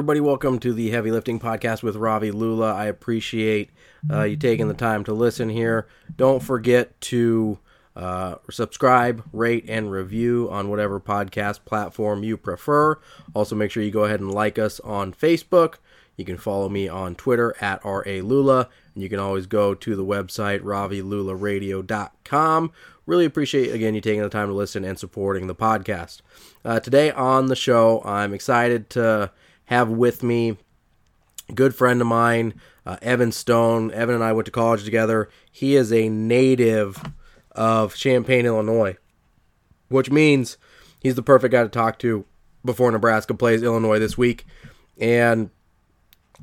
everybody. Welcome to the Heavy Lifting Podcast with Ravi Lula. I appreciate uh, you taking the time to listen here. Don't forget to uh, subscribe, rate, and review on whatever podcast platform you prefer. Also, make sure you go ahead and like us on Facebook. You can follow me on Twitter at RA And you can always go to the website, ravilularadio.com. Really appreciate, again, you taking the time to listen and supporting the podcast. Uh, today on the show, I'm excited to have with me good friend of mine, uh, Evan Stone. Evan and I went to college together. He is a native of Champaign, Illinois, which means he's the perfect guy to talk to before Nebraska plays Illinois this week. And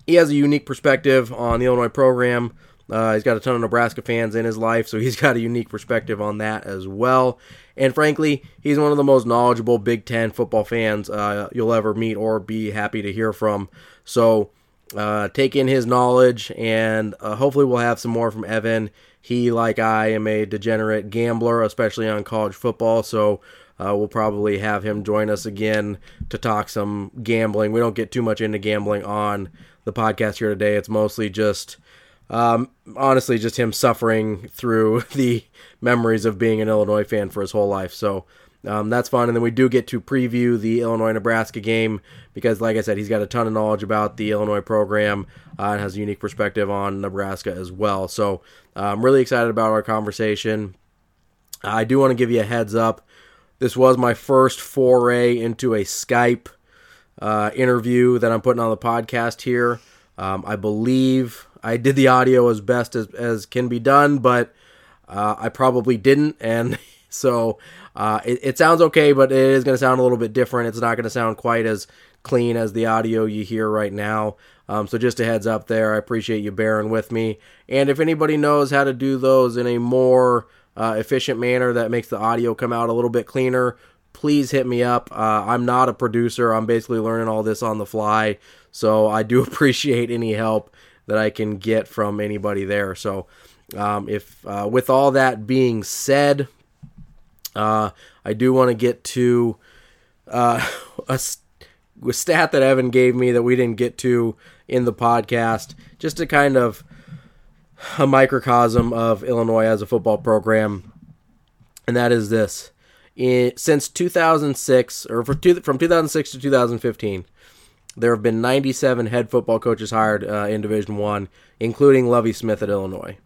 he has a unique perspective on the Illinois program. Uh, he's got a ton of Nebraska fans in his life, so he's got a unique perspective on that as well. And frankly, he's one of the most knowledgeable Big Ten football fans uh, you'll ever meet or be happy to hear from. So uh, take in his knowledge, and uh, hopefully, we'll have some more from Evan. He, like I, am a degenerate gambler, especially on college football. So uh, we'll probably have him join us again to talk some gambling. We don't get too much into gambling on the podcast here today. It's mostly just, um, honestly, just him suffering through the memories of being an Illinois fan for his whole life. So um, that's fun. And then we do get to preview the Illinois Nebraska game because, like I said, he's got a ton of knowledge about the Illinois program uh, and has a unique perspective on Nebraska as well. So uh, I'm really excited about our conversation. I do want to give you a heads up. This was my first foray into a Skype uh, interview that I'm putting on the podcast here. Um, I believe I did the audio as best as, as can be done, but uh, I probably didn't. And so uh, it, it, sounds okay, but it is going to sound a little bit different. It's not going to sound quite as clean as the audio you hear right now. Um, so just a heads up there. I appreciate you bearing with me. And if anybody knows how to do those in a more uh, efficient manner that makes the audio come out a little bit cleaner, please hit me up. Uh, I'm not a producer. I'm basically learning all this on the fly. So I do appreciate any help that I can get from anybody there. So um, if uh, with all that being said, uh, I do want to get to uh, a, a stat that Evan gave me that we didn't get to in the podcast, just to kind of a microcosm of Illinois as a football program, and that is this: In, since 2006, or two, from 2006 to 2015, there have been 97 head football coaches hired uh, in Division One, including Lovie Smith at Illinois.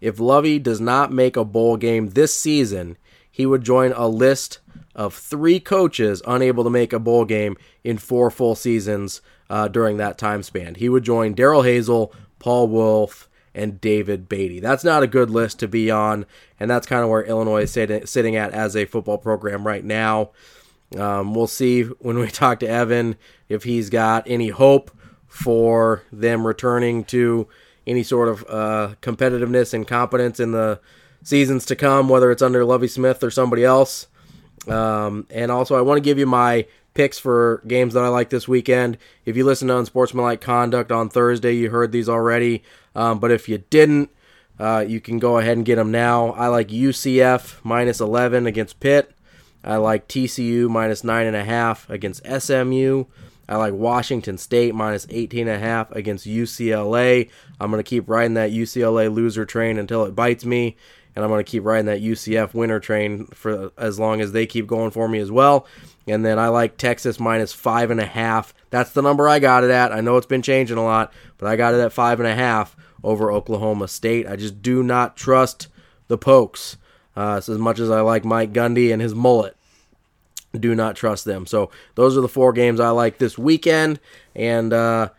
If Lovie does not make a bowl game this season, he would join a list of three coaches unable to make a bowl game in four full seasons uh, during that time span. He would join Darrell Hazell, Paul Wulff, and David Beaty. That's not a good list to be on, and that's kind of where Illinois is sitting at as a football program right now. Um, we'll see when we talk to Evan if he's got any hope for them returning to any sort of uh, competitiveness and competence in the seasons to come, whether it's under Lovie Smith or somebody else. Um, and also, I want to give you my picks for games that I like this weekend. If you listened to Unsportsmanlike Conduct on Thursday, you heard these already. Um, but if you didn't, uh, you can go ahead and get them now. I like UCF minus 11 against Pitt. I like TCU minus 9.5 against SMU. I like Washington State minus 18.5 against UCLA. I'm going to keep riding that UCLA loser train until it bites me and I'm going to keep riding that UCF winner train for as long as they keep going for me as well. And then I like Texas minus five and a half. That's the number I got it at. I know it's been changing a lot, but I got it at five and a half over Oklahoma State. I just do not trust the Pokes. Uh, as much as I like Mike Gundy and his mullet, do not trust them. So those are the four games I like this weekend, and uh,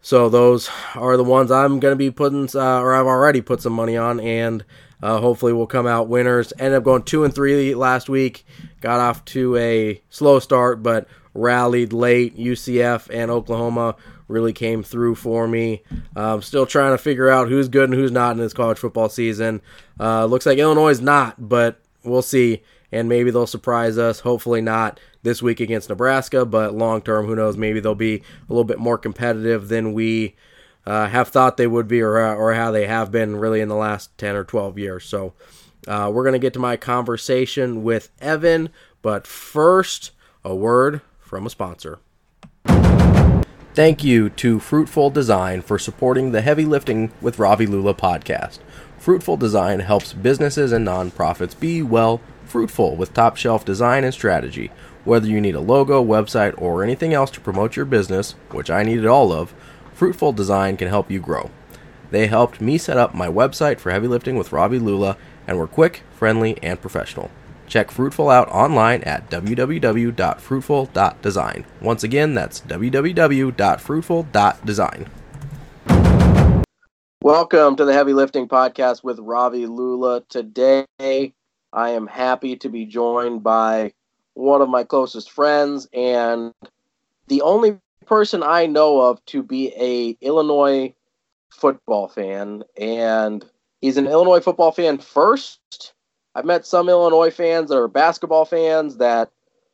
so those are the ones I'm going to be putting, uh, or I've already put some money on, and uh, hopefully, we'll come out winners. Ended up going two and three last week. Got off to a slow start, but rallied late. UCF and Oklahoma really came through for me. Um, still trying to figure out who's good and who's not in this college football season. Uh, looks like Illinois is not, but we'll see. And maybe they'll surprise us. Hopefully not this week against Nebraska, but long term, who knows? Maybe they'll be a little bit more competitive than we uh, have thought they would be or, or how they have been really in the last 10 or 12 years. So uh, we're going to get to my conversation with Evan, but first, a word from a sponsor. Thank you to Fruitful Design for supporting the Heavy Lifting with Ravi Lula podcast. Fruitful Design helps businesses and nonprofits be, well, fruitful with top shelf design and strategy. Whether you need a logo, website, or anything else to promote your business, which I needed all of, Fruitful Design can help you grow. They helped me set up my website for heavy lifting with Ravi Lula and were quick, friendly, and professional. Check Fruitful out online at www.fruitful.design. Once again, that's www.fruitful.design. Welcome to the Heavy Lifting Podcast with Ravi Lula. Today, I am happy to be joined by one of my closest friends and the only person I know of to be a Illinois football fan. And he's an Illinois football fan first I've met some Illinois fans that are basketball fans that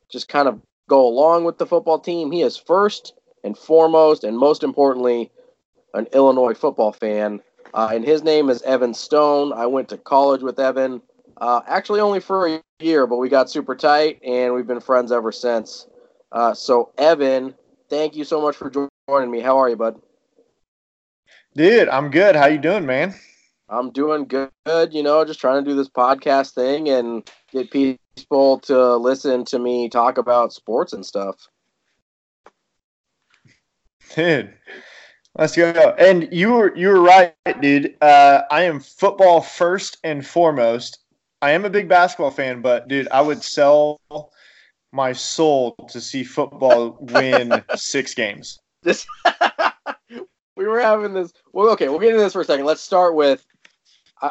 just kind of go along with the football team. He is first and foremost, and most importantly, an Illinois football fan. Uh, and his name is Evan Stone. I went to college with Evan, uh, actually only for a year, but we got super tight, and we've been friends ever since. Uh, so, Evan, thank you so much for joining me. How are you, bud? Dude, I'm good. How you doing, man? I'm doing good, you know, just trying to do this podcast thing and get people to listen to me talk about sports and stuff. Dude, let's go. And you were you were right, dude. Uh, I am football first and foremost. I am a big basketball fan, but dude, I would sell my soul to see football win six games. This we were having this. Well, okay, we'll get into this for a second. Let's start with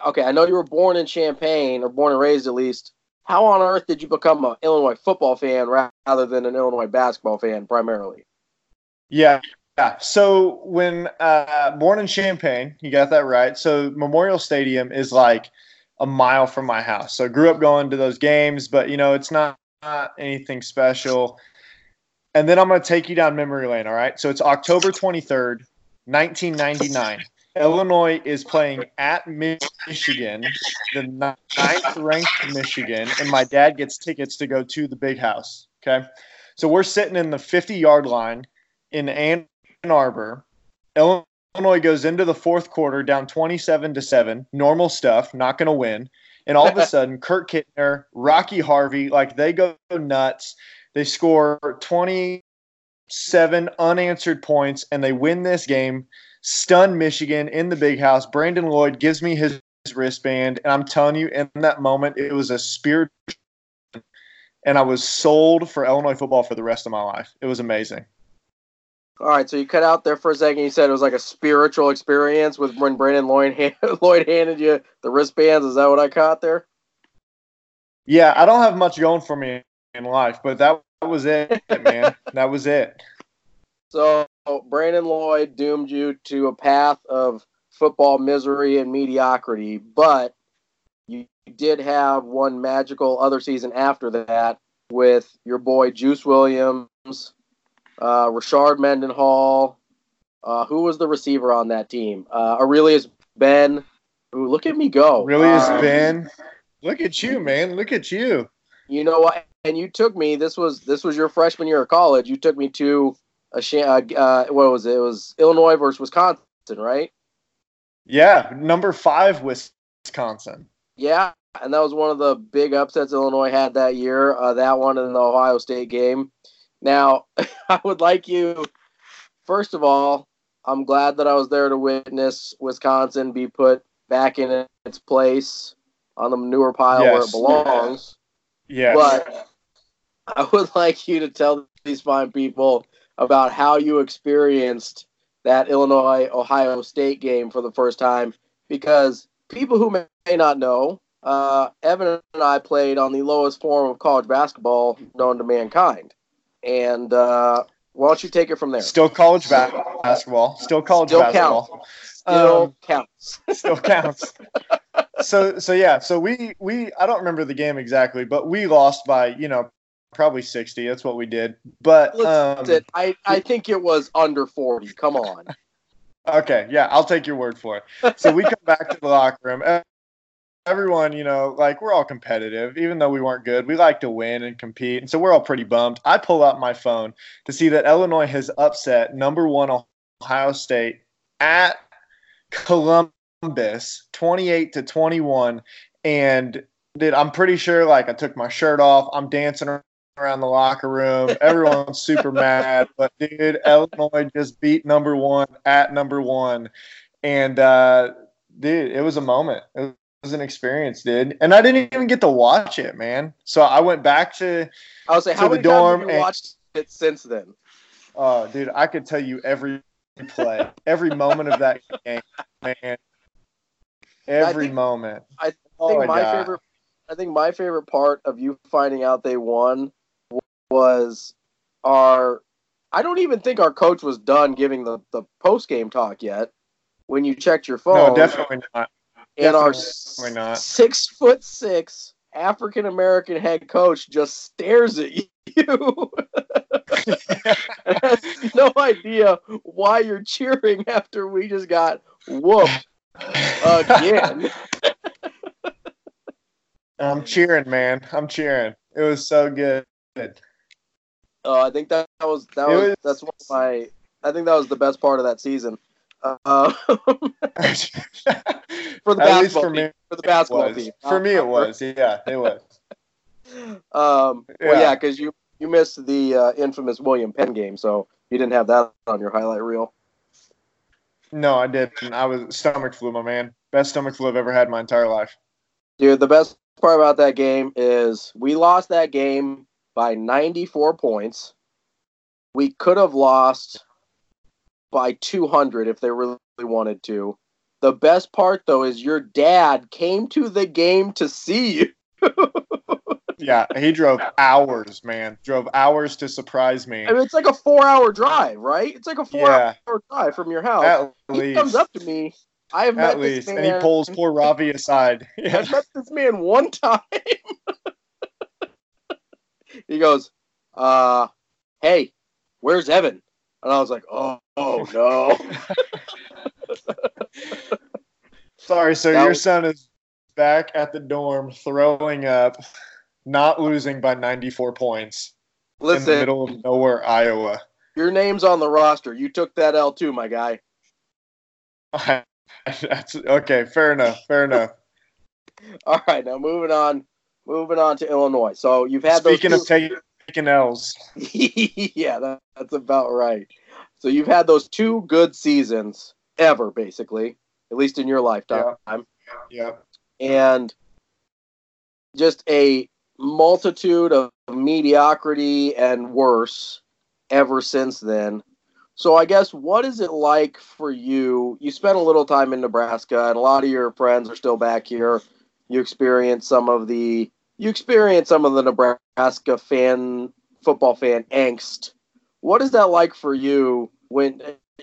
okay, I know you were born in Champaign or born and raised at least. How on earth did you become an Illinois football fan rather than an Illinois basketball fan primarily? Yeah, yeah. So when uh, born in Champaign, you got that right. So Memorial Stadium is like a mile from my house. So I grew up going to those games, but you know it's not, not anything special. And then I'm going to take you down memory lane. All right. So it's October 23rd, 1999. Illinois is playing at Michigan, the ninth ranked Michigan, and my dad gets tickets to go to the big house. Okay. So we're sitting in the 50 yard line in Ann Arbor. Illinois goes into the fourth quarter down 27 to 7. Normal stuff, not going to win. And all of a sudden, Kurt Kittner, Rocky Harvey, like they go nuts. They score 27 unanswered points and they win this game stun Michigan in the big house. Brandon Lloyd gives me his wristband, and I'm telling you, in that moment, it was a spirit, and I was sold for Illinois football for the rest of my life. It was amazing. All right, so you cut out there for a second. You said it was like a spiritual experience with when Brandon Lloyd, Lloyd handed you the wristbands. Is that what I caught there? Yeah, I don't have much going for me in life, but that was it, man. that was it. So Brandon Lloyd doomed you to a path of football misery and mediocrity, but you did have one magical other season after that with your boy Juice Williams, uh, Rashard Mendenhall. Uh, who was the receiver on that team? Uh, Arrelious Benn. Ooh, look at me go. Arrelious um, Benn. Look at you, man. Look at you. You know what? And you took me. This was this was your freshman year of college. You took me to a uh, uh, what was it? It was Illinois versus Wisconsin, right? Yeah, number five, Wisconsin. Yeah, and that was one of the big upsets Illinois had that year. Uh, that one in the Ohio State game. Now, I would like you, first of all, I'm glad that I was there to witness Wisconsin be put back in its place on the manure pile yes. where it belongs. Yeah. But I would like you to tell these fine people about how you experienced that Illinois Ohio State game for the first time because people who may not know, uh, Evan and I played on the lowest form of college basketball known to mankind. And uh, why don't you take it from there? Still college ba- basketball. Still college still basketball. Counts. Still um, counts. still counts. so so yeah. So we we I don't remember the game exactly, but we lost by you know probably 60. That's what we did. But um, I, I think it was under 40. Come on. okay. Yeah. I'll take your word for it. So we come back to the locker room. Everyone, you know, like we're all competitive, even though we weren't good. We like to win and compete, and so we're all pretty bummed. I pull out my phone to see that Illinois has upset number one Ohio State at Columbus, twenty-eight to twenty-one, and dude, I'm pretty sure like I took my shirt off. I'm dancing around the locker room. Everyone's super mad, but dude, Illinois just beat number one at number one, and uh, dude, it was a moment. It was an experience, dude. And I didn't even get to watch it, man. So I went back to. I was say, how times have you watched it since then? Oh, dude, I could tell you every play, every moment of that game, man. Every I think, moment. I think oh my, my favorite. I think my favorite part of you finding out they won was our. I don't even think our coach was done giving the the post game talk yet. When you checked your phone, no, definitely not. And our not. six foot six African American head coach just stares at you. has no idea why you're cheering after we just got whooped again. I'm cheering, man. I'm cheering. It was so good. Uh, I think that, that was that was, was, that's one of my. I think that was the best part of that season. Uh, for the basketball for, me, for the basketball team. For me, it was. Yeah, it was. um, yeah. Well, yeah, because you you missed the uh, infamous William Penn game, so you didn't have that on your highlight reel. No, I didn't. I was stomach flu, my man. Best stomach flu I've ever had in my entire life. Dude, the best part about that game is we lost that game by 94 points. We could have lost by 200 if they really wanted to. The best part, though, is your dad came to the game to see you. yeah, he drove hours, man. Drove hours to surprise me. I mean, it's like a four-hour drive, right? It's like a four-hour yeah. drive from your house. At he least. comes up to me. I have At met least. this man. And he pulls poor Ravi aside. Yeah. I've met this man one time. he goes, uh, hey, where's Evan? And I was like, oh, oh no. Sorry, sir. That your was... son is back at the dorm throwing up, not losing by 94 points Listen, in the middle of nowhere, Iowa. Your name's on the roster. You took that L too, my guy. That's okay. Fair enough. Fair enough. All right, now moving on moving on to Illinois. So you've had speaking those two... of taking L's. yeah, that, that's about right. So you've had those two good seasons ever, basically, at least in your lifetime. Yeah. yeah. And just a multitude of mediocrity and worse ever since then. So I guess what is it like for you? You spent a little time in Nebraska, and a lot of your friends are still back here. You experienced some of the you experience some of the Nebraska fan football fan angst. What is that like for you when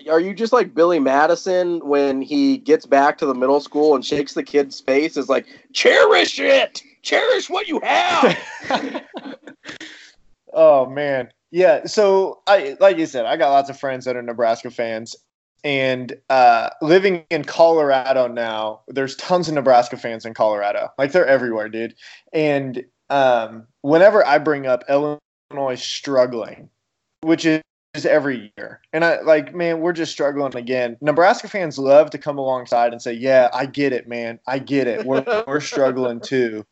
are you just like Billy Madison when he gets back to the middle school and shakes the kid's face is like cherish it. Cherish what you have. oh man. Yeah, so I like you said, I got lots of friends that are Nebraska fans and uh, living in Colorado now, there's tons of Nebraska fans in Colorado. Like they're everywhere, dude. And um, whenever I bring up Illinois struggling, which is every year, and I like, man, we're just struggling again. Nebraska fans love to come alongside and say, "Yeah, I get it, man. I get it. We're we're struggling too."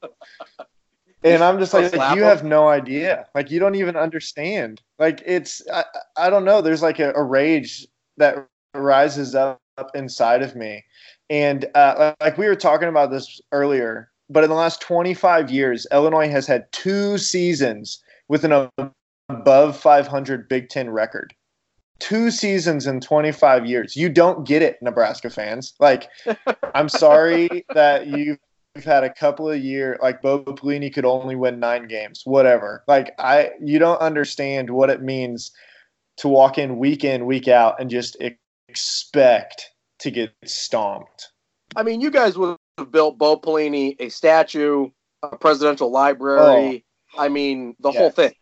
And I'm just like, you have no idea. Like, you don't even understand. Like, it's, I, I don't know. There's like a, a rage that rises up, up inside of me. And uh, like we were talking about this earlier, but in the last 25 years, Illinois has had two seasons with an above 500 Big Ten record. Two seasons in 25 years. You don't get it, Nebraska fans. Like, I'm sorry that you've had a couple of years. Like, Bo Pelini could only win nine games. Whatever. Like, I you don't understand what it means to walk in week in, week out, and just expect to get stomped. I mean, you guys would have built Bo Pelini a statue, a presidential library. Oh. I mean, the yes. whole thing.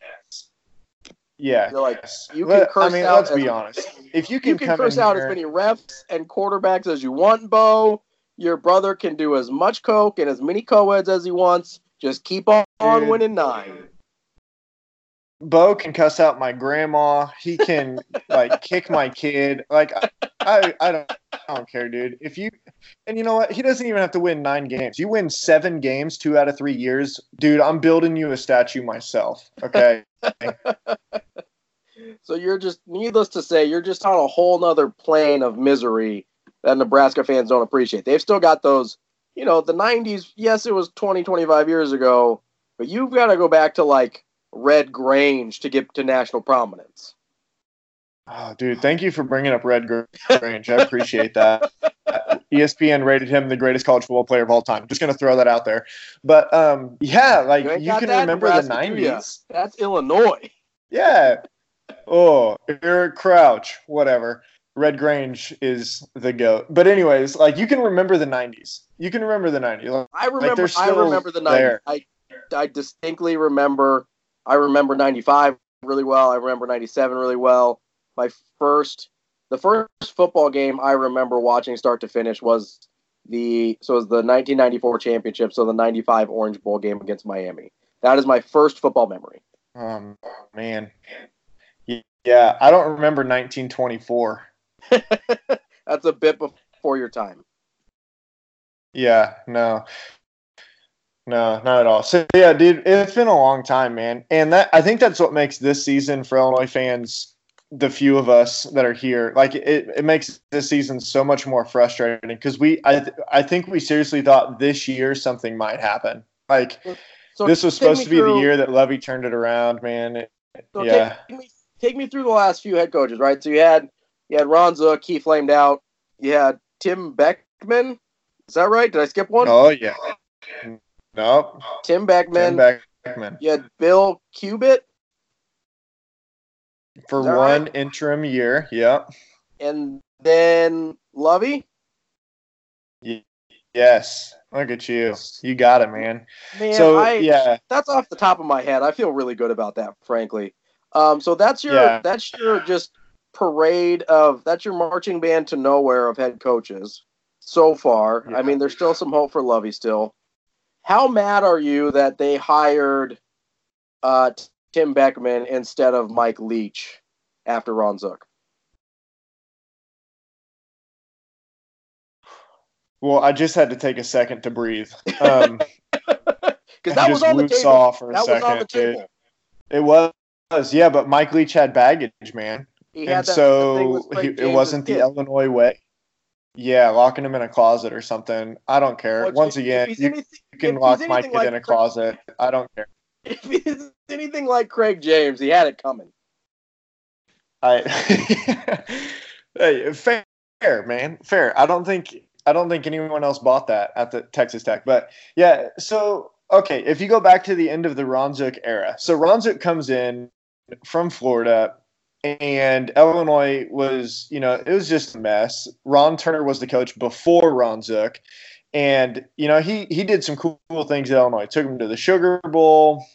Yeah, You're like you can curse I mean, out. let's as, be honest. If you can, you can curse out here, as many refs and quarterbacks as you want, Bo. Your brother can do as much coke and as many co-eds as he wants. Just keep on, on Dude. winning nine. Bo can cuss out my grandma. He can like kick my kid. Like I, I, I don't, I don't care, dude. If you, and you know what? He doesn't even have to win nine games. You win seven games, two out of three years, dude. I'm building you a statue myself. Okay. So you're just, needless to say, you're just on a whole nother plane of misery that Nebraska fans don't appreciate. They've still got those, you know, the 90s. Yes, it was 20, 25 years ago, but you've got to go back to like Red Grange to get to national prominence. Oh, dude, thank you for bringing up Red Grange. I appreciate that. ESPN rated him the greatest college football player of all time. Just gonna throw that out there. But um, yeah, like You you, can remember the Nebraska, do '90s. That's Illinois. Yeah. Oh, Eric Crouch, whatever. Red Grange is the goat. But anyways, like you can remember the '90s. You can remember the '90s. Like, I remember. they're I remember the 90s. there. I, I distinctly remember. I remember 95 really well. I remember 97 really well. My first, the first football game I remember watching start to finish was the so it was the 1994 championship. So the 95 Orange Bowl game against Miami. That is my first football memory. um, man. Yeah, I don't remember 1924. That's a bit before your time. Yeah, no. No, not at all. So yeah, dude, it's been a long time, man. And that I think that's what makes this season for Illinois fans, the few of us that are here, like it, it makes this season so much more frustrating because we I th- I think we seriously thought this year something might happen. Like So this was supposed to be the year that Levy turned it around, man. It- So yeah. take, me, take me through the last few head coaches, right? So you had you had Ron Zook, he flamed out. You had Tim Beckman. Is that right? Did I skip one? Oh yeah. Nope. Tim Beckman. Tim Beckman. You had Bill Cubit, For one right? interim year. Yep. and then Lovie. Yes. Look at you. You got it, man. Man, so I, yeah. that's off the top of my head. I feel really good about that, frankly. Um, so that's your Yeah. that's your just parade of that's your marching band to nowhere of head coaches so far. Yeah. I mean, there's still some hope for Lovie still. How mad are you that they hired uh, Tim Beckman instead of Mike Leach after Ron Zook? Well, I just had to take a second to breathe. Um, Because that was on the table. for a That was second. on the table. It was, yeah, but Mike Leach had baggage, man, He had and so he, it wasn't the kid. Illinois way. Yeah, locking him in a closet or something. I don't care. Well, Once again, you, anything- you can lock my kid like in a Craig- closet. I don't care. If he's anything like Craig James, he had it coming. I hey, fair, man, fair. I don't think I don't think anyone else bought that at the Texas Tech, but yeah. So okay, if you go back to the end of the Ron Zook era, so Ron Zook comes in from Florida, and Illinois was, you know, it was just a mess. Ron Turner was the coach before Ron Zook, and you know he he did some cool, things at Illinois. Took him to the Sugar Bowl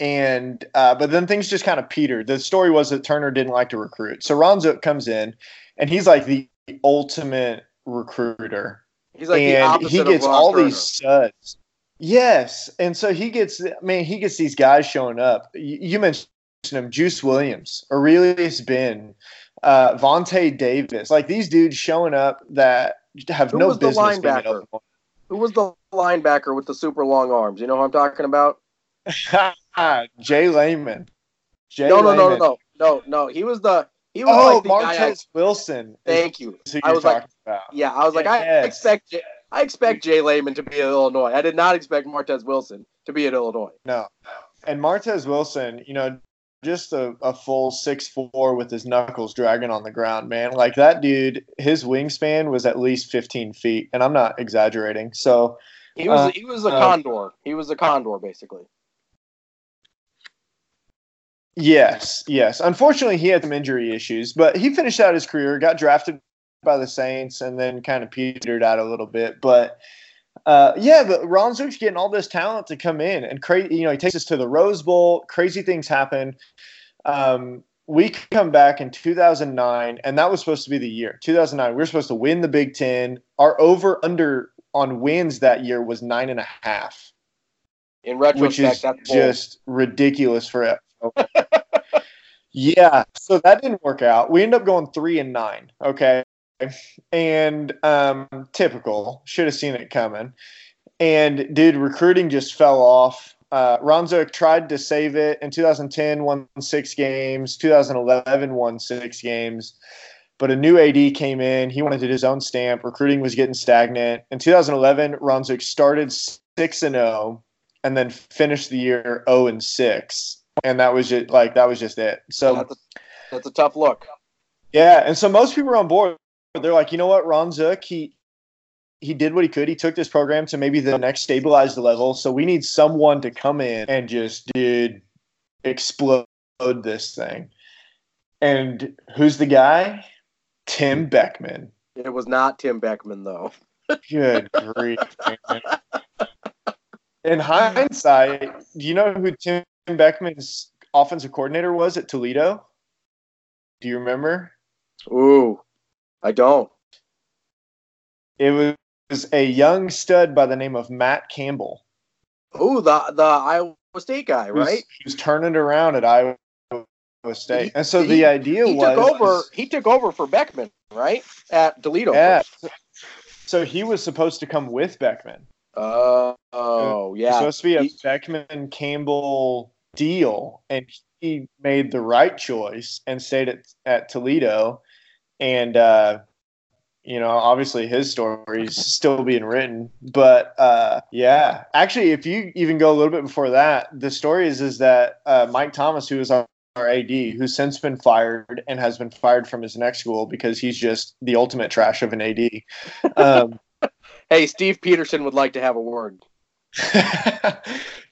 and uh, but then things just kind of petered. The story was that Turner didn't like to recruit, so Ron Zook comes in, and he's like the ultimate recruiter, He's like the and he gets all Turner. these studs. Yes, and so he gets, man, he gets these guys showing up. You, you mentioned him, Juice Williams, Arrelious Benn, uh, Vontae Davis, like these dudes showing up that have Who no was the business being at linebacker? Who was the linebacker with the super long arms? You know who I'm talking about? J Leman. Jay no, no, no, no, no, no, no. He was the he was Oh, like the guy. I, Wilson. thank you. I was like, about. yeah, I was like, I Yes. expect I expect J Leman to be at Illinois. I did not expect Martez Wilson to be at Illinois. No. And Martez Wilson, you know, just a, a full six four with his knuckles dragging on the ground, man. Like that dude, his wingspan was at least fifteen feet, and I'm not exaggerating. So He was Uh, he was a uh, condor. He was a condor basically. yes, yes. Unfortunately, he had some injury issues, but he finished out his career, got drafted by the Saints, and then kind of petered out a little bit. But uh, yeah, but Ron Zook's getting all this talent to come in, and crazy. You know, he takes us to the Rose Bowl. Crazy things happen. Um, we come back in 2009, and that was supposed to be the year. 2009, we were supposed to win the Big Ten. Our over under on wins that year was nine and a half. In retrospect, that's just ridiculous for it. yeah, so that didn't work out. We end up going three and nine. Okay, and um, typical. Should have seen it coming. And dude, recruiting just fell off. Uh, Ron Zook tried to save it in 2010, won six games. 2011, won six games. But a new AD came in. He wanted his own stamp. Recruiting was getting stagnant. In 2011, Ron Zook started six and zero, oh and then finished the year zero oh and six. And that was just like that was just it. So that's a, that's a tough look. Yeah, and so most people are on board. They're like, you know what, Ron Zook, he he did what he could. He took this program to maybe the next stabilized level. So we need someone to come in and just did explode this thing. And who's the guy? Tim Beckman. It was not Tim Beckman though. Good grief. Man. In hindsight, do you know who Tim Beckman's offensive coordinator was at Toledo? Do you remember? Ooh, I don't. It was was a young stud by the name of Matt Campbell. Oh, the the Iowa State guy, right? He was, turning around at Iowa State, and so he, the idea he was took over. He took over for Beckman, right, at Toledo. Yeah. So he was supposed to come with Beckman. Uh, oh, yeah. supposed to be a he, Beckman Campbell deal, and he made the right choice and stayed at at Toledo, and uh, you know, obviously his story is still being written. But uh, yeah, actually, if you even go a little bit before that, the story is is that uh, Mike Thomas, who is our, our AD, who's since been fired and has been fired from his next school because he's just the ultimate trash of an AD. Um, hey, Steve Pederson would like to have a word.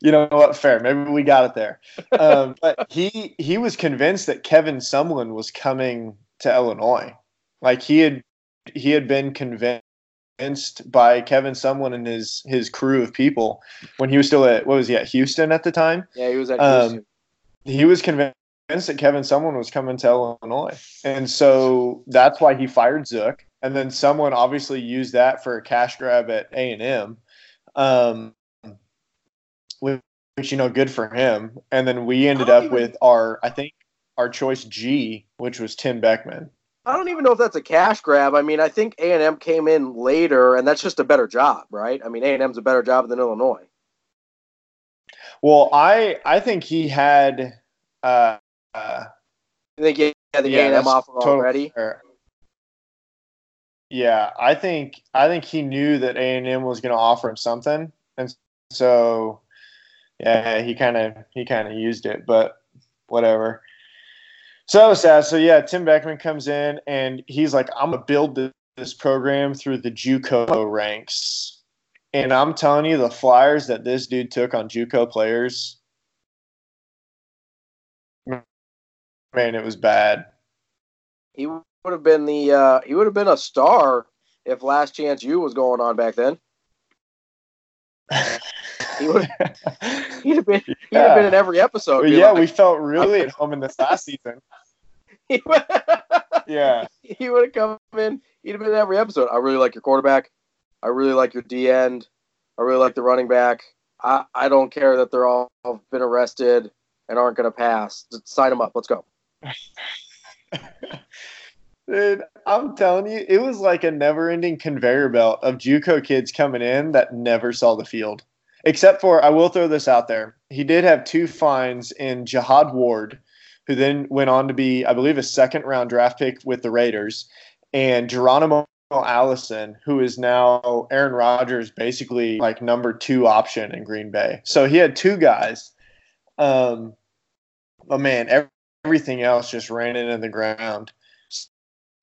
you know what? Fair. Maybe we got it there. Um, but he he was convinced that Kevin Sumlin was coming to Illinois. Like he had he had been convinced by Kevin Sumlin and his his crew of people when he was still at what was he at Houston at the time? Yeah, he was at um, Houston. He was convinced that Kevin Sumlin was coming to Illinois, and so that's why he fired Zook. And then someone obviously used that for a cash grab at A and M, um, which you know, good for him. And then we ended up with our, I think, our choice G, which was Tim Beckman. I don't even know if that's a cash grab. I mean, I think A and M came in later, and that's just a better job, right? I mean, A and M's a better job than Illinois. Well, I I think he had. Uh, uh, you think he had the yeah, A and M offer totally already? Fair. Yeah, I think I think he knew that A and M was going to offer him something, and so yeah, he kind of he kind of used it, but whatever. So sad. So yeah, Tim Beckman comes in and he's like, I'm gonna build this program through the JUCO ranks. And I'm telling you, the flyers that this dude took on JUCO players, man, it was bad. He would have been the uh, he would have been a star if Last Chance U was going on back then. he would he'd have been he'd have been in every episode. yeah, like, we felt really at home in this last season. Yeah. He would have come in, he'd have been in every episode. I really like your quarterback. I really like your D end. I really like the running back. I, I don't care that they're all been arrested and aren't going to pass. Just sign them up. Let's go. Dude, I'm telling you, it was like a never-ending conveyor belt of JUCO kids coming in that never saw the field. Except for, I will throw this out there. He did have two fines in Jihad Ward, who then went on to be, I believe, a second-round draft pick with the Raiders, and Geronimo Allison, who is now Aaron Rodgers' basically like number two option in Green Bay. So he had two guys. Um, but man, everything else just ran into the ground.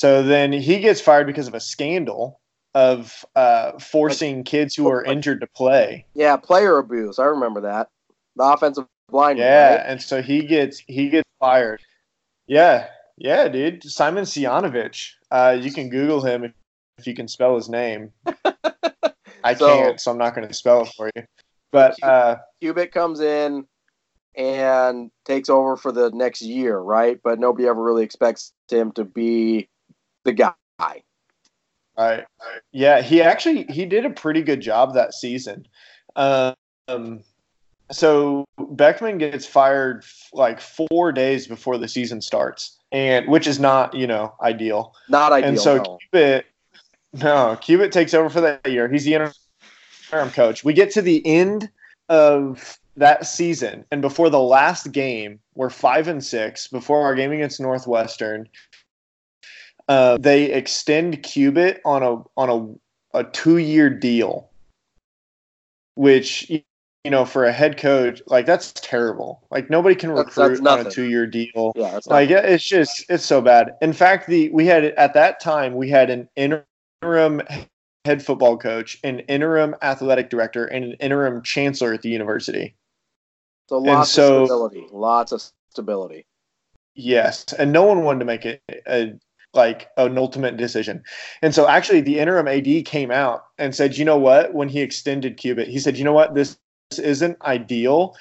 So then he gets fired because of a scandal of uh, forcing kids who are injured to play. Yeah, player abuse. I remember that. The offensive line. Yeah, right? and so he gets he gets fired. Yeah, yeah, dude. Simon Cvijanovic. Uh, you can Google him if, if you can spell his name. I so, can't, so I'm not going to spell it for you. But uh, Cubit comes in, and takes over for the next year, right? But nobody ever really expects him to be the guy. Right. Yeah, he actually he did a pretty good job that season. Um, so Beckman gets fired like four days before the season starts, and which is not you know ideal. Not ideal. And so no. Cubit, no, Cubit takes over for that year. He's the interim coach. We get to the end of that season, and before the last game, we're five and six. Before our game against Northwestern, uh, they extend Cubit on a on a, a two year deal, which you know for a head coach like that's terrible. Like nobody can recruit that's on a two year deal. Yeah, that's Like it- it's just it's so bad. In fact, the we had at that time we had an interim head football coach, an interim athletic director, and an interim chancellor at the university. so lots so- of stability. Lots of stability. Yes, and no one wanted to make it a like an ultimate decision. And so actually the interim AD came out and said, "You know what? When he extended Cubit, he said, "You know what? This isn't ideal,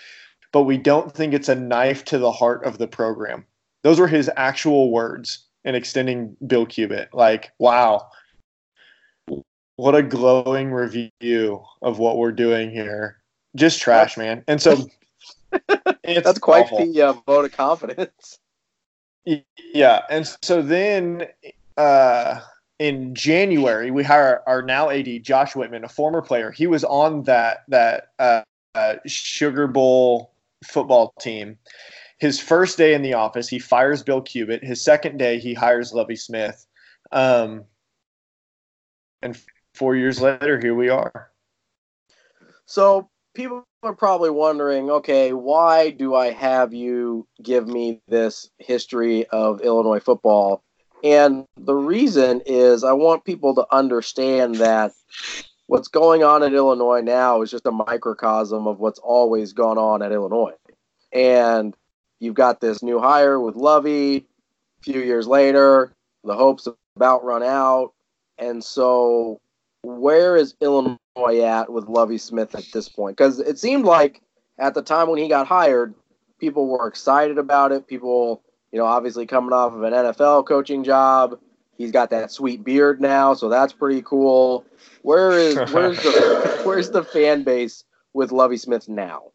but we don't think it's a knife to the heart of the program." Those were his actual words in extending Bill Cubit. Like, wow. What a glowing review of what we're doing here. Just trash, man. And so it's That's quite awful. the uh, vote of confidence. Yeah, and so then uh, in January we hire our now AD Josh Whitman, a former player. He was on that that uh, uh, Sugar Bowl football team. His first day in the office, he fires Bill Cubit. His second day, he hires Lovie Smith. Um, and four years later, here we are. So people are probably wondering, okay, why do I have you give me this history of Illinois football? And the reason is I want people to understand that what's going on in Illinois now is just a microcosm of what's always gone on at Illinois. And you've got this new hire with Lovie. A few years later, the hopes about run out. And so where is Illinois at with Lovie Smith at this point? Because it seemed like at the time when he got hired, people were excited about it. People, you know, obviously coming off of an NFL coaching job. He's got that sweet beard now, so that's pretty cool. Where is where's the where's the fan base with Lovie Smith now?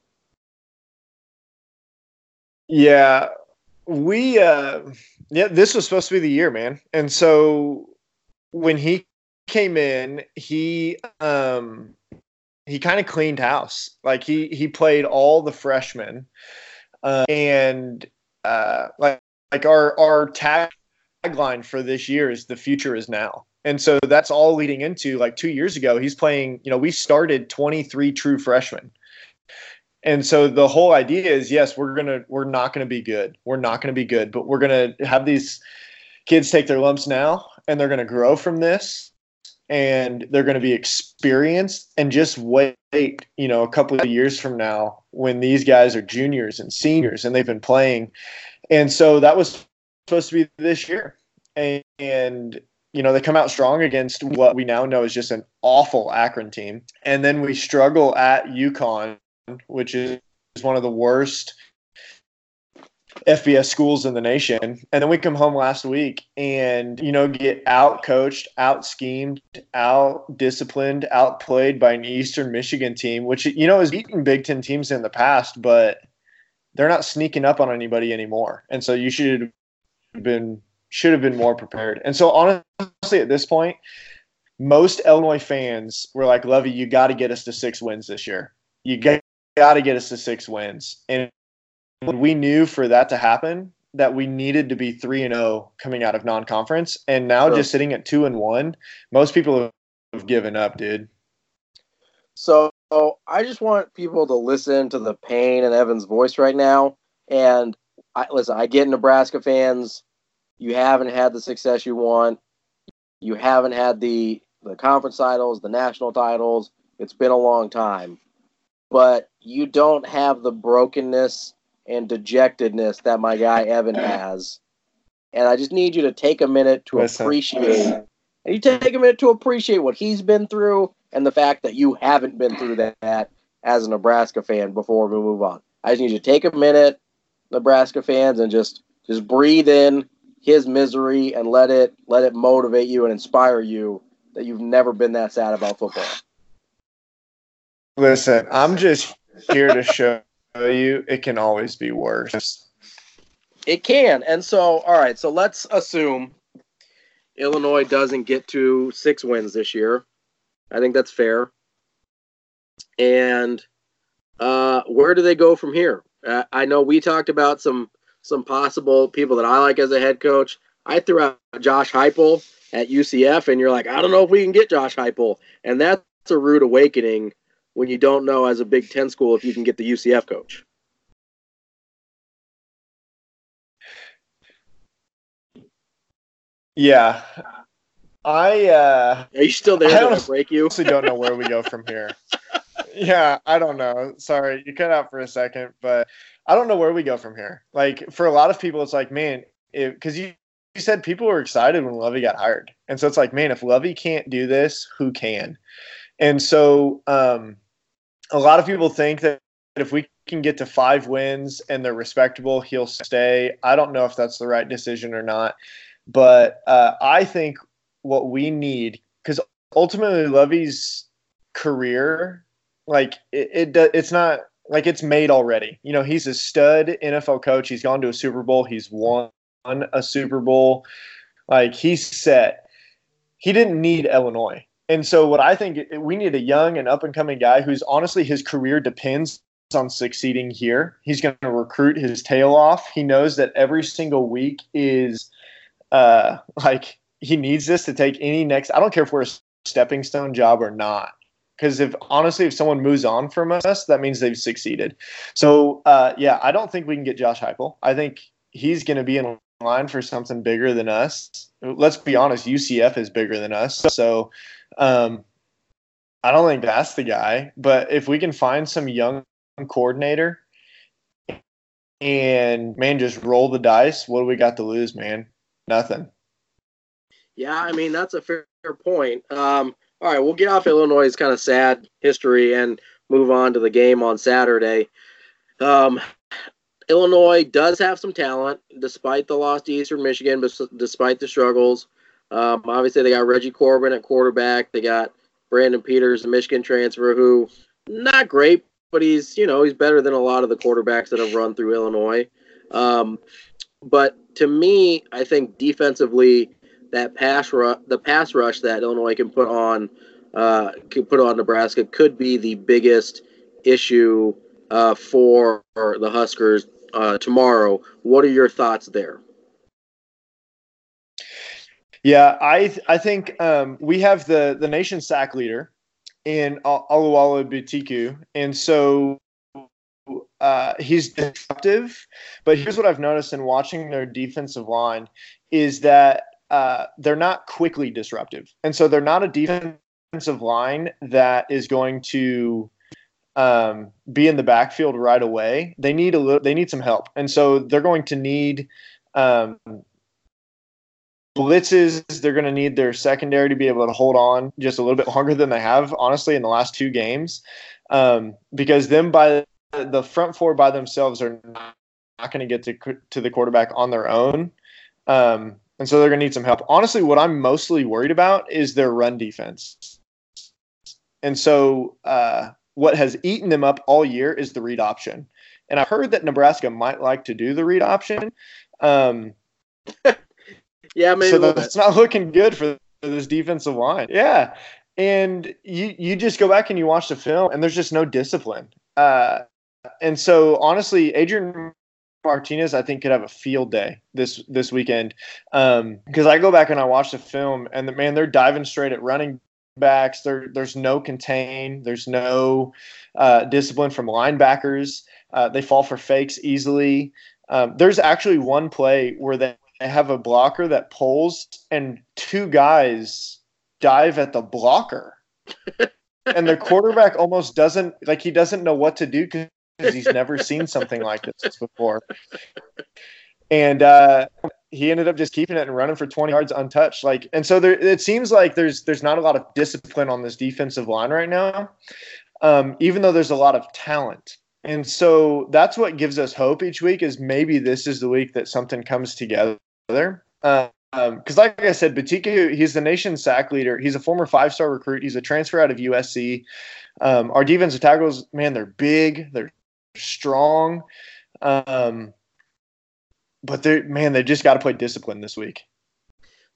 Yeah, we uh yeah, this was supposed to be the year, man. And so when he came in, he um he kind of cleaned house. Like he he played all the freshmen. Uh, and uh like like our our tagline for this year is the future is now. And so that's all leading into like 2 years ago he's playing, you know, we started 23 true freshmen. And so the whole idea is yes, we're going to we're not going to be good. We're not going to be good, but we're going to have these kids take their lumps now and they're going to grow from this and they're going to be experienced and just wait, you know, a couple of years from now when these guys are juniors and seniors and they've been playing. And so that was supposed to be this year. And, and you know, they come out strong against what we now know is just an awful Akron team. And then we struggle at UConn which is one of the worst FBS schools in the nation. And then we come home last week and, you know, get out coached, out schemed, out disciplined, outplayed by an Eastern Michigan team, which, you know, has beaten Big Ten teams in the past, but they're not sneaking up on anybody anymore. And so you should been should have been more prepared. And so honestly at this point, most Illinois fans were like, Lovie, you got to get us to six wins this year. You got to get us to six wins. And we knew for that to happen that we needed to be 3 and 0 coming out of non-conference and now Sure. just sitting at 2 and 1, most people have given up, dude. So I just want people to listen to the pain in Evan's voice right now. And I, listen, I get Nebraska fans. You haven't had the success you want. You haven't had the the conference titles, the national titles. It's been a long time, but you don't have the brokenness and dejectedness that my guy Evan has. And I just need you to take a minute to Listen. appreciate and you take a minute to appreciate what he's been through and the fact that you haven't been through that as a Nebraska fan before we move on. I just need you to take a minute, Nebraska fans, and just just breathe in his misery and let it let it motivate you and inspire you that you've never been that sad about football. Listen, I'm just here to show you it can always be worse. It can. And so, all right, so let's assume Illinois doesn't get to six wins this year. I think that's fair. And uh, where do they go from here? Uh, I know we talked about some some possible people that I like as a head coach. I threw out Josh Heupel at UCF, and you're like, I don't know if we can get Josh Heupel, and that's a rude awakening when you don't know as a Big Ten school if you can get the UCF coach. Yeah. I uh Are you still there? I honestly break you? don't know where we go from here. yeah, I don't know. Sorry, you cut out for a second, but I don't know where we go from here. Like for a lot of people, it's like, man, because you you said people were excited when Lovie got hired, and so it's like, man, if Lovie can't do this, who can? And so, um, a lot of people think that if we can get to five wins and they're respectable, he'll stay. I don't know if that's the right decision or not, but uh, I think what we need because ultimately Lovie's career, like it, it, it's not like it's made already. You know, he's a stud NFL coach. He's gone to a Super Bowl. He's won a Super Bowl. Like he's set. He didn't need Illinois. And so what I think we need a young and up and coming guy who's honestly his career depends on succeeding here. He's going to recruit his tail off. He knows that every single week is uh like he needs this to take any next I don't care if we're a stepping stone job or not. Because if honestly, if someone moves on from us, that means they've succeeded. So uh, yeah, I don't think we can get Josh Heupel. I think he's going to be in line for something bigger than us. Let's be honest, UCF is bigger than us. So um, I don't think that's the guy. But if we can find some young coordinator and man, just roll the dice, what do we got to lose, man? Nothing. Yeah, I mean that's a fair, point. Um, all right, we'll get off Illinois' kind of sad history and move on to the game on Saturday. Um, Illinois does have some talent, despite the loss to Eastern Michigan, despite the struggles. Um, obviously, they got Reggie Corbin at quarterback. They got Brandon Peters, a Michigan transfer, who not great, but he's you know he's better than a lot of the quarterbacks that have run through Illinois. Um, but to me, I think defensively, that pass rush, the pass rush that Illinois can put on, uh, can put on Nebraska could be the biggest issue uh, for the Huskers uh, tomorrow. What are your thoughts there? Yeah, I I think um, we have the the nation sack leader in Oluwole Betiku, and so uh, he's disruptive. But here's what I've noticed in watching their defensive line is that uh, they're not quickly disruptive, and so they're not a defensive line that is going to um, be in the backfield right away. They need a little. They need some help, and so they're going to need um, blitzes. They're going to need their secondary to be able to hold on just a little bit longer than they have, honestly, in the last two games, um, because them by the front four by themselves are not going to get to to the quarterback on their own. Um, and so they're going to need some help. Honestly, what I'm mostly worried about is their run defense. And so, uh, what has eaten them up all year is the read option. And I've heard that Nebraska might like to do the read option. Um, yeah, maybe. So that's not looking good for this defensive line. Yeah. And you, you just go back and you watch the film, and there's just no discipline. Uh, and so, honestly, Adrian Martinez, I think, could have a field day this this weekend. Because um, I go back and I watch the film, and the, man, they're diving straight at running backs. There, there's no contain. There's no uh, discipline from linebackers. Uh, they fall for fakes easily. Um, there's actually one play where they have a blocker that pulls, and two guys dive at the blocker. and the quarterback almost doesn't like he doesn't know what to do because he's never seen something like this before. And uh, he ended up just keeping it and running for 20 yards untouched. Like, and so there, it seems like there's there's not a lot of discipline on this defensive line right now, um, even though there's a lot of talent. And so that's what gives us hope each week is maybe this is the week that something comes together. Because, um, like I said, Betiku, he's the nation's sack leader. He's a former five star recruit. He's a transfer out of USC. Um, our defensive tackles, man, they're big, they're strong. Um, but they're, man, they just got to play discipline this week.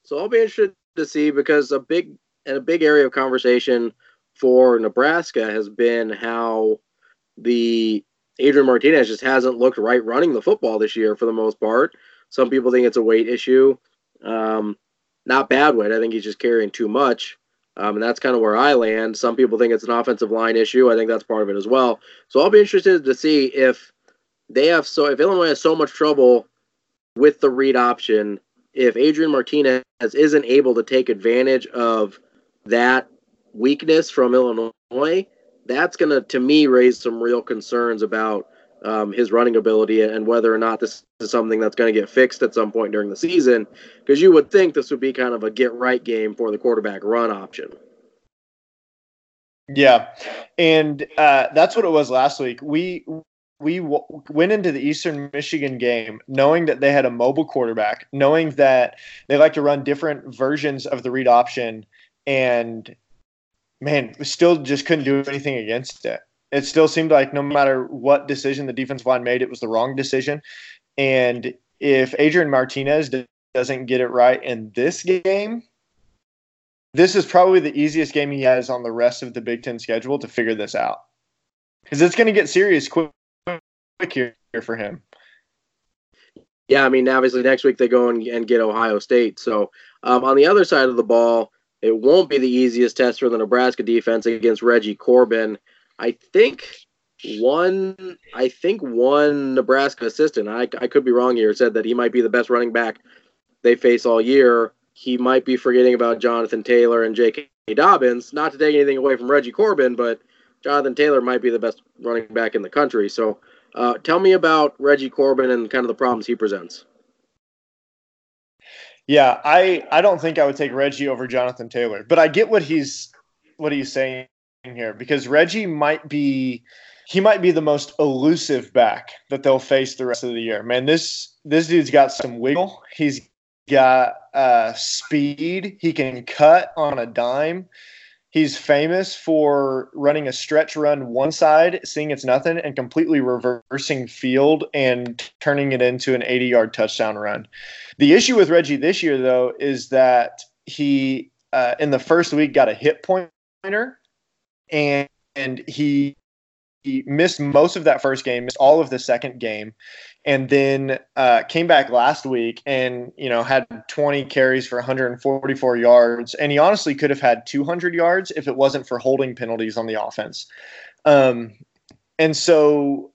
So I'll be interested to see because a big and a big area of conversation for Nebraska has been how the Adrian Martinez just hasn't looked right running the football this year for the most part. Some people think it's a weight issue. Um, not bad weight. I think he's just carrying too much. Um, and that's kind of where I land. Some people think it's an offensive line issue. I think that's part of it as well. So I'll be interested to see if they have so if Illinois has so much trouble with the read option, if Adrian Martinez isn't able to take advantage of that weakness from Illinois, that's going to, to me, raise some real concerns about um, his running ability and whether or not this is something that's going to get fixed at some point during the season. Because you would think this would be kind of a get right game for the quarterback run option. Yeah, and uh, that's what it was last week. We we w- went into the Eastern Michigan game knowing that they had a mobile quarterback, knowing that they like to run different versions of the read option, and man, we still just couldn't do anything against it. It still seemed like no matter what decision the defensive line made, it was the wrong decision. And if Adrian Martinez doesn't get it right in this game, this is probably the easiest game he has on the rest of the Big Ten schedule to figure this out. Because it's going to get serious quick, quick here for him. Yeah, I mean, obviously next week they go and, get Ohio State. So um, on the other side of the ball, it won't be the easiest test for the Nebraska defense against Reggie Corbin. I think one I think one Nebraska assistant, I, I could be wrong here, said that he might be the best running back they face all year. He might be forgetting about Jonathan Taylor and J.K. Dobbins. Not to take anything away from Reggie Corbin, but Jonathan Taylor might be the best running back in the country. So uh, tell me about Reggie Corbin and kind of the problems he presents. Yeah, I I don't think I would take Reggie over Jonathan Taylor, but I get what he's what he's saying here because Reggie might be he might be the most elusive back that they'll face the rest of the year. Man, this this dude's got some wiggle. He's got uh, speed. He can cut on a dime. He's famous for running a stretch run one side, seeing it's nothing, and completely reversing field and turning it into an 80 yard touchdown run. The issue with Reggie this year, though, is that he, uh, in the first week, got a hip pointer and, and he, he missed most of that first game, missed all of the second game, and then uh, came back last week and you know had 20 carries for 144 yards and he honestly could have had 200 yards if it wasn't for holding penalties on the offense. Um, and so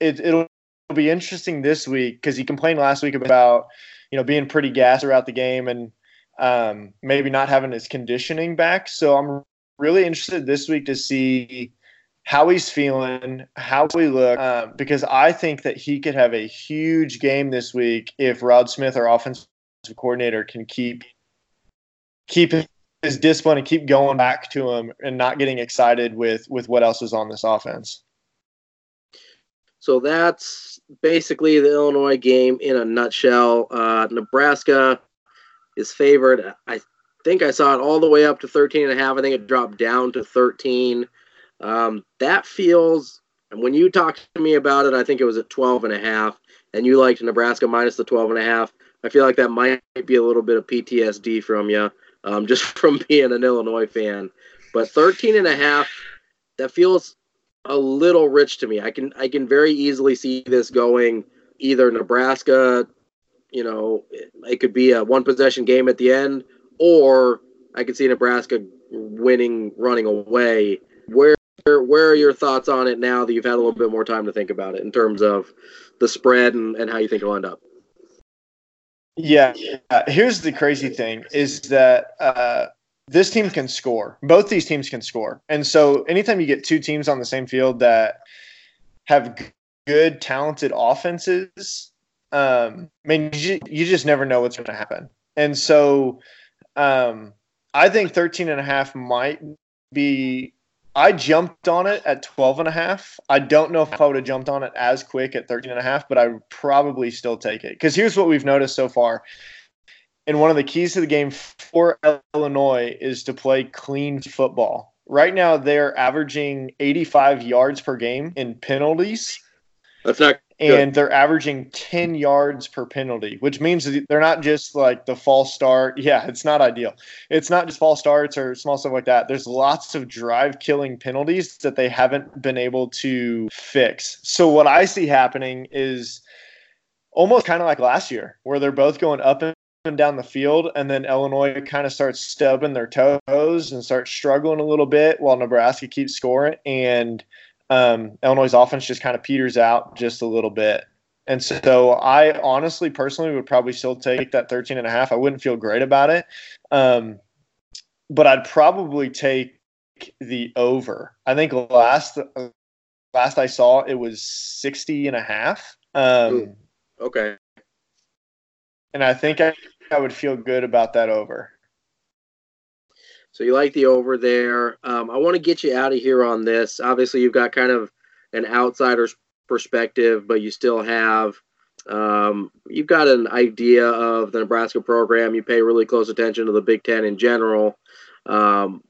it, it'll be interesting this week because he complained last week about you know being pretty gas throughout the game and um, maybe not having his conditioning back. So i'm really interested this week to see how he's feeling, how we look, uh, because I think that he could have a huge game this week if Rod Smith, our offensive coordinator, can keep keep his discipline and keep going back to him and not getting excited with with what else is on this offense. So that's basically the Illinois game in a nutshell. Uh, Nebraska is favored. I think I saw it all the way up to 13 and a half. I think it dropped down to 13. Um, that feels, and when you talked to me about it, I think it was at 12 and a half, and you liked Nebraska minus the 12 and a half. I feel like that might be a little bit of PTSD from you, um, just from being an Illinois fan. But 13 and a half, that feels a little rich to me. I can I can very easily see this going either Nebraska, you know, it could be a one possession game at the end, or I could see Nebraska winning running away. Where where are your thoughts on it now that you've had a little bit more time to think about it in terms of the spread and, and how you think it'll end up? Yeah, here's the crazy thing is that uh, this team can score. Both these teams can score. And so anytime you get two teams on the same field that have good, talented offenses, um, I mean, you, you just never know what's going to happen. And so um, I think 13 and a half might be I jumped on it at 12 and a half. I don't know if I would have jumped on it as quick at 13 and a half, but I would probably still take it. Because here's what we've noticed so far. And one of the keys to the game for Illinois is to play clean football. Right now, they're averaging 85 yards per game in penalties. That's not and they're averaging 10 yards per penalty, which means they're not just like the false start. Yeah, it's not ideal. It's not just false starts or small stuff like that. There's lots of drive killing penalties that they haven't been able to fix. So, what I see happening is almost kind of like last year, where they're both going up and down the field, and then Illinois kind of starts stubbing their toes and starts struggling a little bit while Nebraska keeps scoring. And um, Illinois' offense just kind of peters out just a little bit. And so I honestly, personally, would probably still take that 13 and a half. I wouldn't feel great about it. Um, but I'd probably take the over. I think last last I saw it was 60 and a half. Um, okay. And I think I, I would feel good about that over. So you like the over there. Um, I want to get you out of here on this. Obviously, you've got kind of an outsider's perspective, but you still have um, you've got an idea of the Nebraska program. You pay really close attention to the Big Ten in general. Um,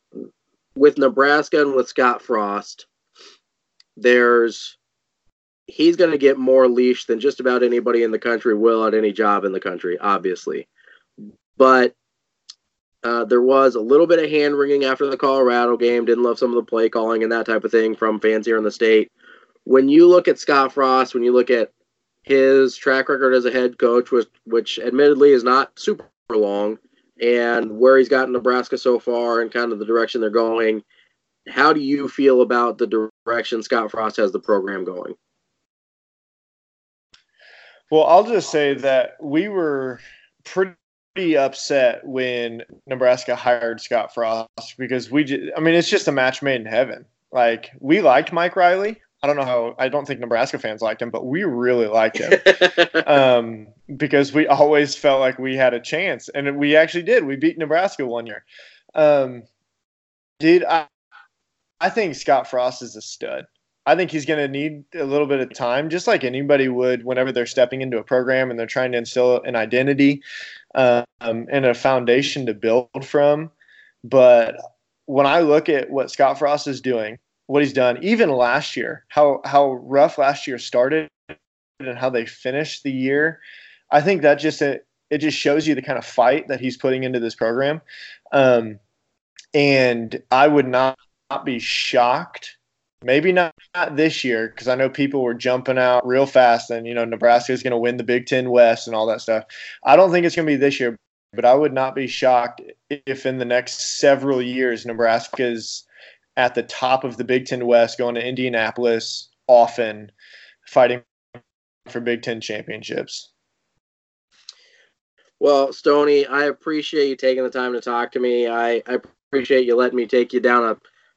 with Nebraska and with Scott Frost, there's he's going to get more leash than just about anybody in the country will at any job in the country, obviously. But uh, there was a little bit of hand wringing after the Colorado game. Didn't love some of the play calling and that type of thing from fans here in the state. When you look at Scott Frost, when you look at his track record as a head coach, which, which admittedly is not super long, and where he's gotten Nebraska so far and kind of the direction they're going, how do you feel about the direction Scott Frost has the program going? Well, I'll just say that we were pretty pretty upset when Nebraska hired Scott Frost because we just, I mean, it's just a match made in heaven. Like, we liked Mike Riley. I don't know how, I don't think Nebraska fans liked him, but we really liked him um, because we always felt like we had a chance. And we actually did. We beat Nebraska one year. Um, dude, I, I think Scott Frost is a stud. I think he's going to need a little bit of time, just like anybody would whenever they're stepping into a program and they're trying to instill an identity um, and a foundation to build from. But when I look at what Scott Frost is doing, what he's done, even last year, how how rough last year started and how they finished the year, I think that just it, it just shows you the kind of fight that he's putting into this program. Um, and I would not, not be shocked Maybe not, not this year because I know people were jumping out real fast and, you know, Nebraska is going to win the Big Ten West and all that stuff. I don't think it's going to be this year, but I would not be shocked if in the next several years Nebraska is at the top of the Big Ten West, going to Indianapolis often, fighting for Big Ten championships. Well, Stony, I appreciate you taking the time to talk to me. I, I appreciate you letting me take you down a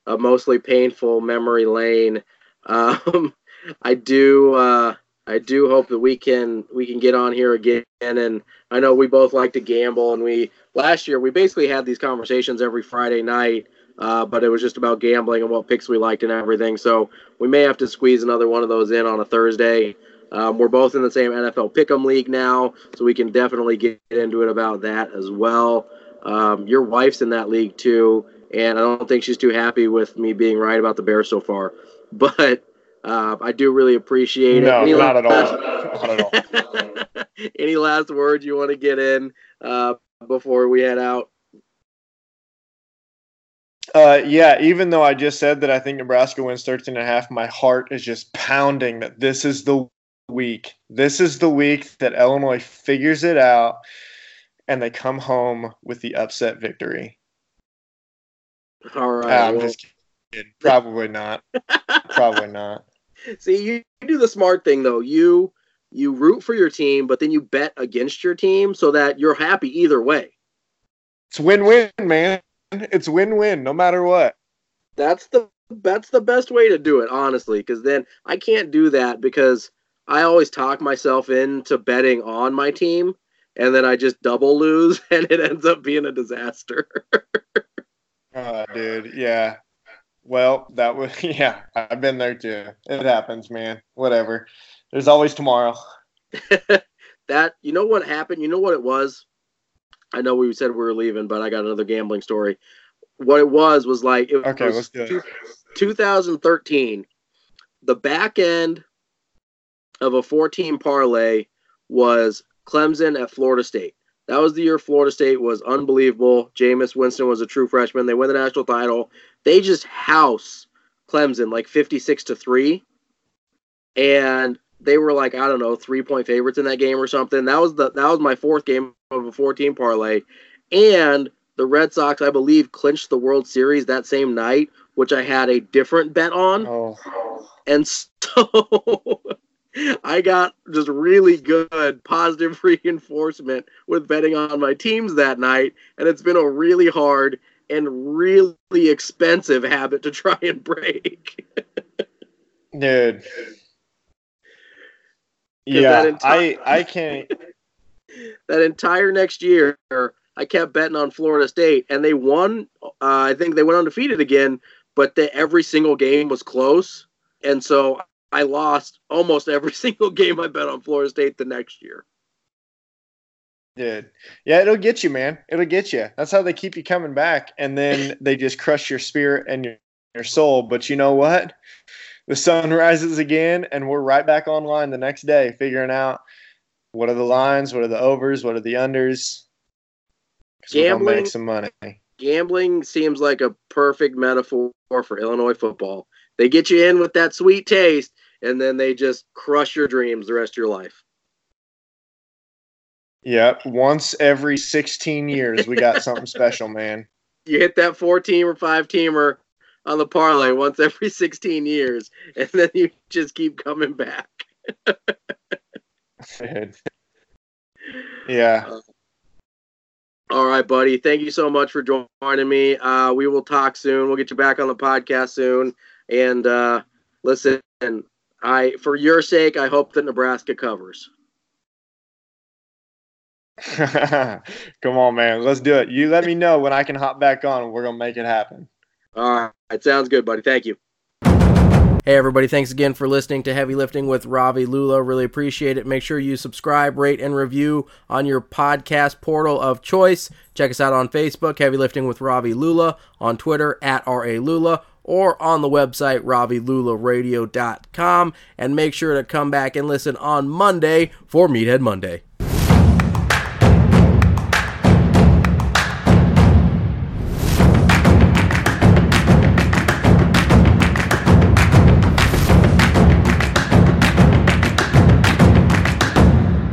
a mostly painful memory lane. Um, I do uh, I do hope that we can we can get on here again. And I know we both like to gamble, and we last year we basically had these conversations every Friday night. Uh, but it was just about gambling and what picks we liked and everything. So we may have to squeeze another one of those in on a Thursday. Um, we're both in the same NFL Pick'em League now, so we can definitely get into it about that as well. Um, your wife's in that league too, and I don't think she's too happy with me being right about the Bears so far. But uh, I do really appreciate no, it. Any not, last, at not at all. Any last words you want to get in uh, before we head out? Uh, yeah, even though I just said that I think Nebraska wins 13 and a half, my heart is just pounding that this is the week. This is the week that Illinois figures it out and they come home with the upset victory. All right. I'm well. just kidding. Probably not. Probably not. See, you do the smart thing though. You you root for your team, but then you bet against your team so that you're happy either way. It's win-win, man. It's win-win no matter what. That's the that's the best way to do it, honestly, because then I can't do that because I always talk myself into betting on my team and then I just double lose and it ends up being a disaster. Uh, dude, yeah. well, that was yeah. I've been there too. It happens, man. Whatever. There's always tomorrow. that you know what happened? You know what it was? I know we said we were leaving, but I got another gambling story. What it was was like it okay, was let's do it. 2013. The back end of a 14 parlay was Clemson at Florida State. That was the year Florida State was unbelievable. Jameis Winston was a true freshman. They win the national title. They just house Clemson like 56 to 3. And they were like, I don't know, three point favorites in that game or something. That was the that was my fourth game of a 14 parlay. And the Red Sox, I believe, clinched the World Series that same night, which I had a different bet on. Oh, And so I got just really good positive reinforcement with betting on my teams that night. And it's been a really hard and really expensive habit to try and break. dude. Yeah, entire- I I can't. that entire next year, I kept betting on Florida State, and they won. Uh, I think they went undefeated again, but the, every single game was close, and so I lost almost every single game I bet on Florida State the next year. Dude. Yeah, it'll get you, man. It'll get you. That's how they keep you coming back. And then they just crush your spirit and your, your soul. But you know what? The sun rises again, and we're right back online the next day figuring out what are the lines, what are the overs, what are the unders. 'Cause we're gonna Gambling. make some money. Gambling seems like a perfect metaphor for Illinois football. They get you in with that sweet taste, and then they just crush your dreams the rest of your life. Yep. Once every 16 years, we got something special, man. you hit that four team or five teamer on the parlay once every 16 years, and then you just keep coming back. Yeah. All right, buddy. Thank you so much for joining me. Uh, we will talk soon. We'll get you back on the podcast soon. And uh, listen, I for your sake, I hope that Nebraska covers. Come on, man. Let's do it. You let me know when I can hop back on. We're going to make it happen. All right, sounds good, buddy. Thank you. Hey, everybody, thanks again for listening to Heavy Lifting with Ravi Lula. Really appreciate it. Make sure you subscribe, rate, and review on your podcast portal of choice. Check us out on Facebook, Heavy Lifting with Ravi Lula, on Twitter, at RA Lula, or on the website, RaviLulaRadio.com. And make sure to come back and listen on Monday for Meathead Monday.